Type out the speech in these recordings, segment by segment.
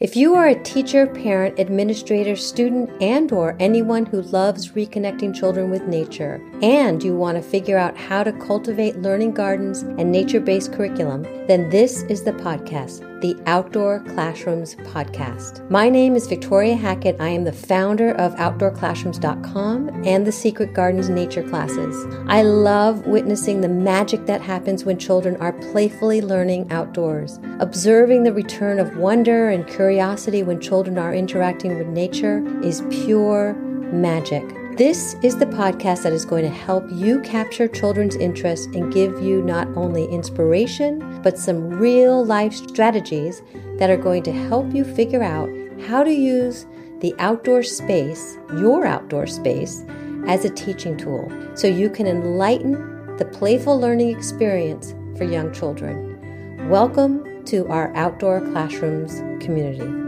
If you are a teacher, parent, administrator, student, and or anyone who loves reconnecting children with nature and you want to figure out how to cultivate learning gardens and nature-based curriculum, then this is the podcast, the Outdoor Classrooms podcast. My name is Victoria Hackett. I am the founder of outdoorclassrooms.com and the Secret Gardens nature classes. I love witnessing the magic that happens when children are playfully learning outdoors, observing the return of wonder and curiosity when children are interacting with nature is pure magic. This is the podcast that is going to help you capture children's interest and give you not only inspiration, but some real life strategies that are going to help you figure out how to use the outdoor space, your outdoor space, as a teaching tool so you can enlighten the playful learning experience for young children. Welcome to our Outdoor Classrooms community.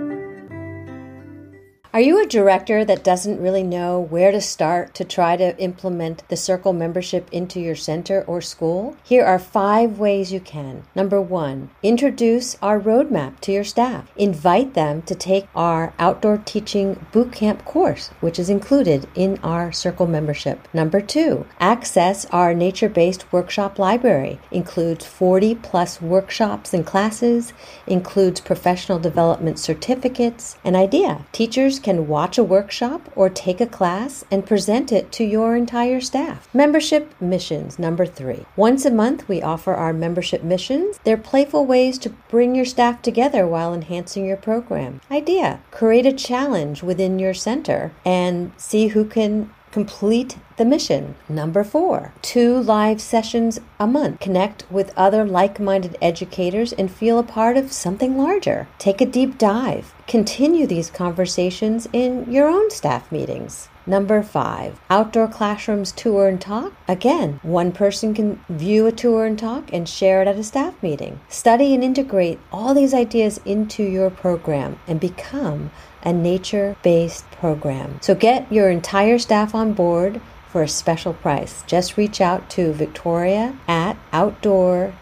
Are you a director that doesn't really know where to start to try to implement the Circle membership into your center or school? Here are five ways you can. Number one, introduce our roadmap to your staff. Invite them to take our outdoor teaching bootcamp course, which is included in our Circle membership. Number two, access our nature based workshop library. Includes 40 plus workshops and classes, includes professional development certificates, and idea. Teachers can watch a workshop or take a class and present it to your entire staff. Membership missions, number three. Once a month, we offer our membership missions. They're playful ways to bring your staff together while enhancing your program. Idea create a challenge within your center and see who can complete the mission. Number four, two live sessions a month. Connect with other like minded educators and feel a part of something larger. Take a deep dive. Continue these conversations in your own staff meetings. Number five, outdoor classrooms tour and talk. Again, one person can view a tour and talk and share it at a staff meeting. Study and integrate all these ideas into your program and become a nature based program. So get your entire staff on board for a special price. Just reach out to Victoria at outdoor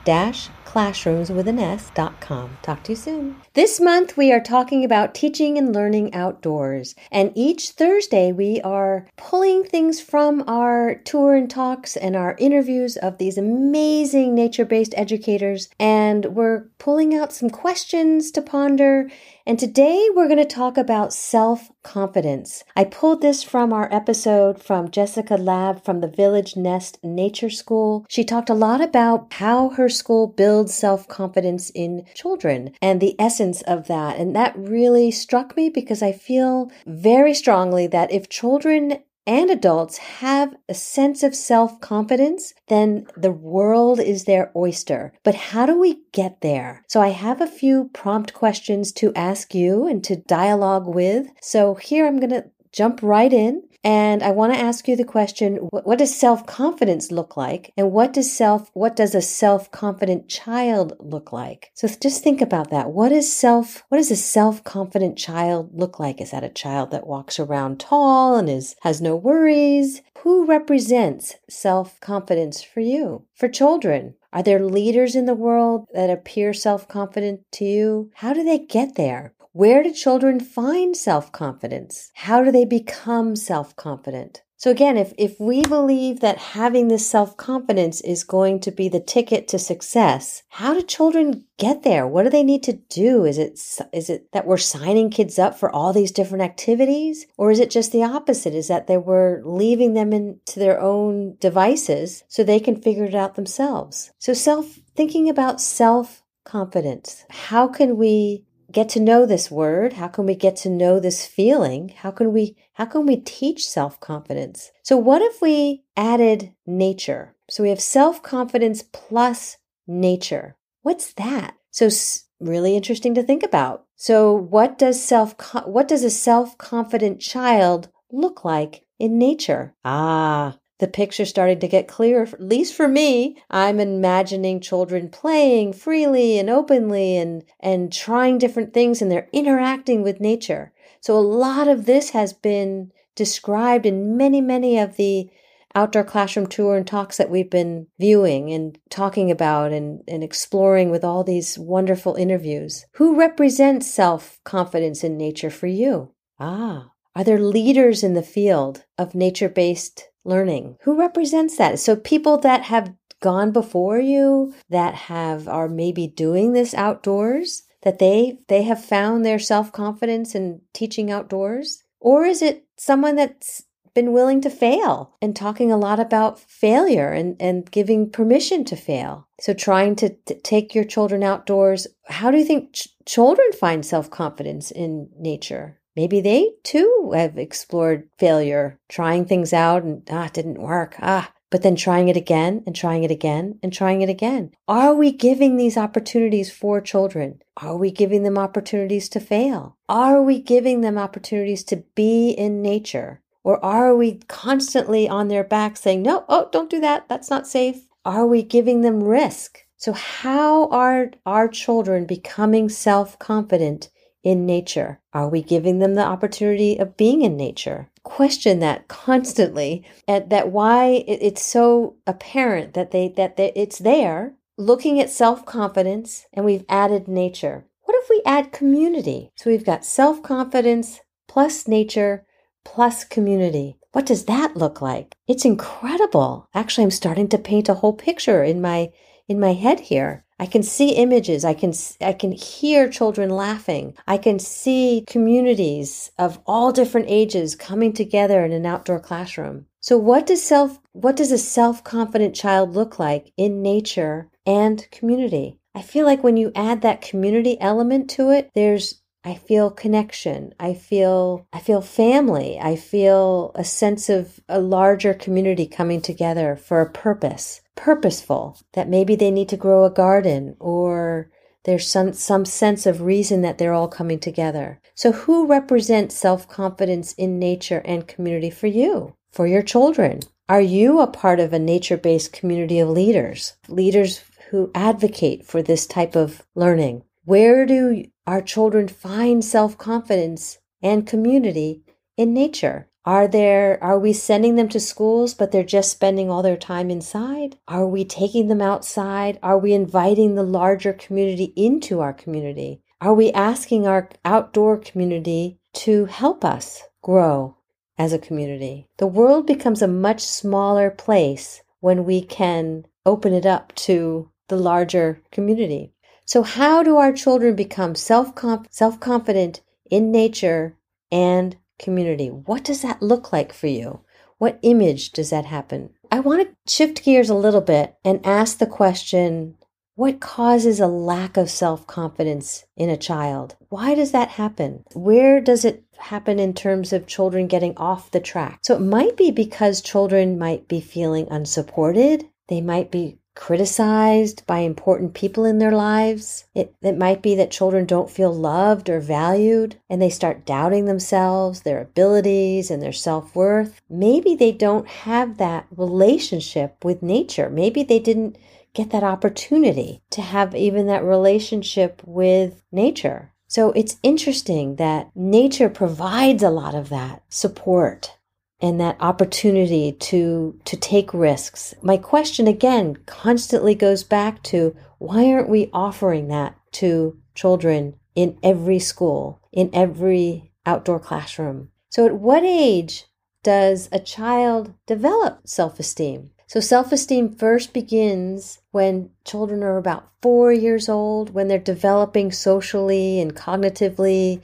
classrooms with an S.com. Talk to you soon. This month we are talking about teaching and learning outdoors. And each Thursday we are pulling things from our tour and talks and our interviews of these amazing nature based educators. And we're pulling out some questions to ponder and today we're going to talk about self confidence. I pulled this from our episode from Jessica Lab from the Village Nest Nature School. She talked a lot about how her school builds self confidence in children and the essence of that. And that really struck me because I feel very strongly that if children and adults have a sense of self confidence, then the world is their oyster. But how do we get there? So I have a few prompt questions to ask you and to dialogue with. So here I'm going to jump right in. And I want to ask you the question, what does self-confidence look like? And what does self, what does a self-confident child look like? So just think about that. What is self, what does a self-confident child look like? Is that a child that walks around tall and is, has no worries? Who represents self-confidence for you? For children, are there leaders in the world that appear self confident to you? How do they get there? Where do children find self confidence? How do they become self confident? So again, if, if we believe that having this self confidence is going to be the ticket to success, how do children get there? What do they need to do? Is it, is it that we're signing kids up for all these different activities? Or is it just the opposite? Is that they were leaving them into their own devices so they can figure it out themselves? So self, thinking about self confidence. How can we get to know this word? How can we get to know this feeling? How can we how can we teach self-confidence? So what if we added nature? So we have self-confidence plus nature. What's that? So really interesting to think about. So what does self what does a self-confident child look like in nature? Ah, the picture starting to get clearer, at least for me. I'm imagining children playing freely and openly and, and trying different things and they're interacting with nature. So a lot of this has been described in many, many of the outdoor classroom tour and talks that we've been viewing and talking about and, and exploring with all these wonderful interviews. Who represents self confidence in nature for you? Ah, are there leaders in the field of nature based learning? Who represents that? So people that have gone before you that have are maybe doing this outdoors that they they have found their self-confidence in teaching outdoors or is it someone that's been willing to fail and talking a lot about failure and, and giving permission to fail. So, trying to, to take your children outdoors, how do you think ch- children find self confidence in nature? Maybe they too have explored failure, trying things out and ah, it didn't work. Ah, but then trying it again and trying it again and trying it again. Are we giving these opportunities for children? Are we giving them opportunities to fail? Are we giving them opportunities to be in nature? Or are we constantly on their back saying, no, oh, don't do that. That's not safe. Are we giving them risk? So how are our children becoming self-confident in nature? Are we giving them the opportunity of being in nature? Question that constantly and that why it's so apparent that they that they, it's there looking at self-confidence and we've added nature. What if we add community? So we've got self-confidence plus nature plus community. What does that look like? It's incredible. Actually, I'm starting to paint a whole picture in my in my head here. I can see images. I can I can hear children laughing. I can see communities of all different ages coming together in an outdoor classroom. So what does self what does a self-confident child look like in nature and community? I feel like when you add that community element to it, there's I feel connection. I feel I feel family. I feel a sense of a larger community coming together for a purpose. Purposeful. That maybe they need to grow a garden or there's some some sense of reason that they're all coming together. So who represents self-confidence in nature and community for you? For your children? Are you a part of a nature-based community of leaders? Leaders who advocate for this type of learning? Where do our children find self confidence and community in nature? Are there are we sending them to schools but they're just spending all their time inside? Are we taking them outside? Are we inviting the larger community into our community? Are we asking our outdoor community to help us grow as a community? The world becomes a much smaller place when we can open it up to the larger community. So, how do our children become self confident in nature and community? What does that look like for you? What image does that happen? I want to shift gears a little bit and ask the question what causes a lack of self confidence in a child? Why does that happen? Where does it happen in terms of children getting off the track? So it might be because children might be feeling unsupported. They might be criticized by important people in their lives. It, it might be that children don't feel loved or valued and they start doubting themselves, their abilities, and their self worth. Maybe they don't have that relationship with nature. Maybe they didn't get that opportunity to have even that relationship with nature. So it's interesting that nature provides a lot of that support and that opportunity to to take risks. My question again constantly goes back to why aren't we offering that to children in every school, in every outdoor classroom? So at what age does a child develop self-esteem? So self-esteem first begins when children are about 4 years old, when they're developing socially and cognitively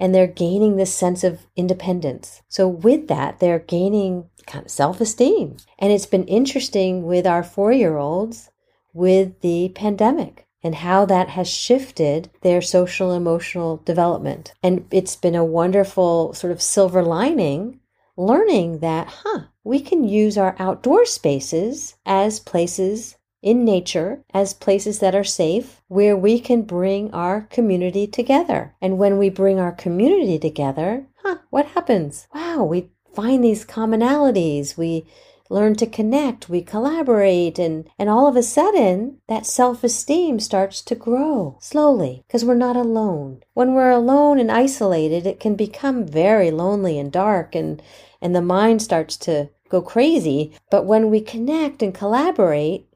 and they're gaining this sense of independence. So, with that, they're gaining kind of self esteem. And it's been interesting with our four year olds with the pandemic and how that has shifted their social emotional development. And it's been a wonderful sort of silver lining learning that, huh, we can use our outdoor spaces as places in nature as places that are safe where we can bring our community together. And when we bring our community together, huh, what happens? Wow, we find these commonalities. We learn to connect, we collaborate, and, and all of a sudden, that self esteem starts to grow slowly because we're not alone. When we're alone and isolated, it can become very lonely and dark, and, and the mind starts to go crazy. But when we connect and collaborate,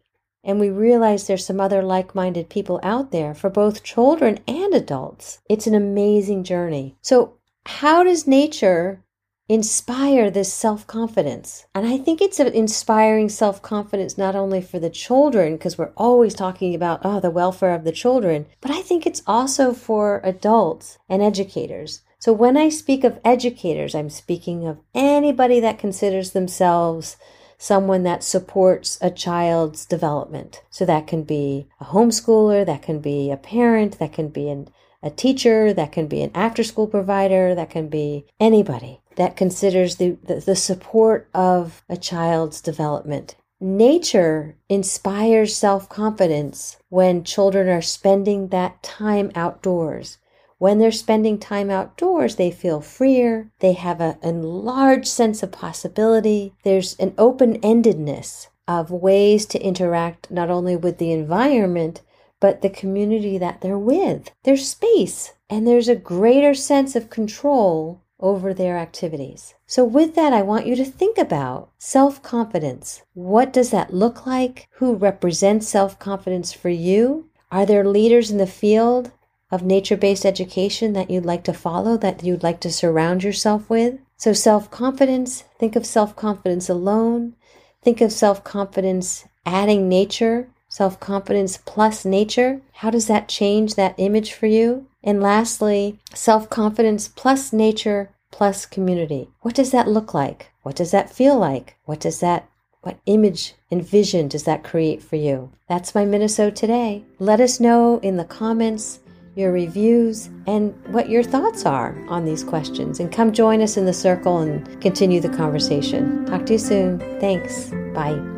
and we realize there's some other like minded people out there for both children and adults, it's an amazing journey. So, how does nature inspire this self confidence? And I think it's an inspiring self confidence not only for the children, because we're always talking about, oh, the welfare of the children, but I think it's also for adults and educators. So when I speak of educators, I'm speaking of anybody that considers themselves someone that supports a child's development. So that can be a homeschooler, that can be a parent, that can be an, a teacher, that can be an after school provider, that can be anybody that considers the, the, the support of a child's development. Nature inspires self confidence when children are spending that time outdoors when they're spending time outdoors, they feel freer. They have a, enlarged sense of possibility. There's an open endedness of ways to interact not only with the environment, but the community that they're with. There's space and there's a greater sense of control over their activities. So, with that, I want you to think about self confidence. What does that look like? Who represents self confidence for you? Are there leaders in the field of nature based education that you'd like to follow, that you'd like to surround yourself with. So, self confidence, think of self confidence alone. Think of self confidence adding nature, self confidence plus nature. How does that change that image for you? And lastly, self confidence plus nature plus community. What does that look like? What does that feel like? What does that what image and vision does that create for you? That's my Minnesota today. Let us know in the comments your reviews, and what your thoughts are on these questions. And come join us in the circle and continue the conversation. Talk to you soon. Thanks. Bye.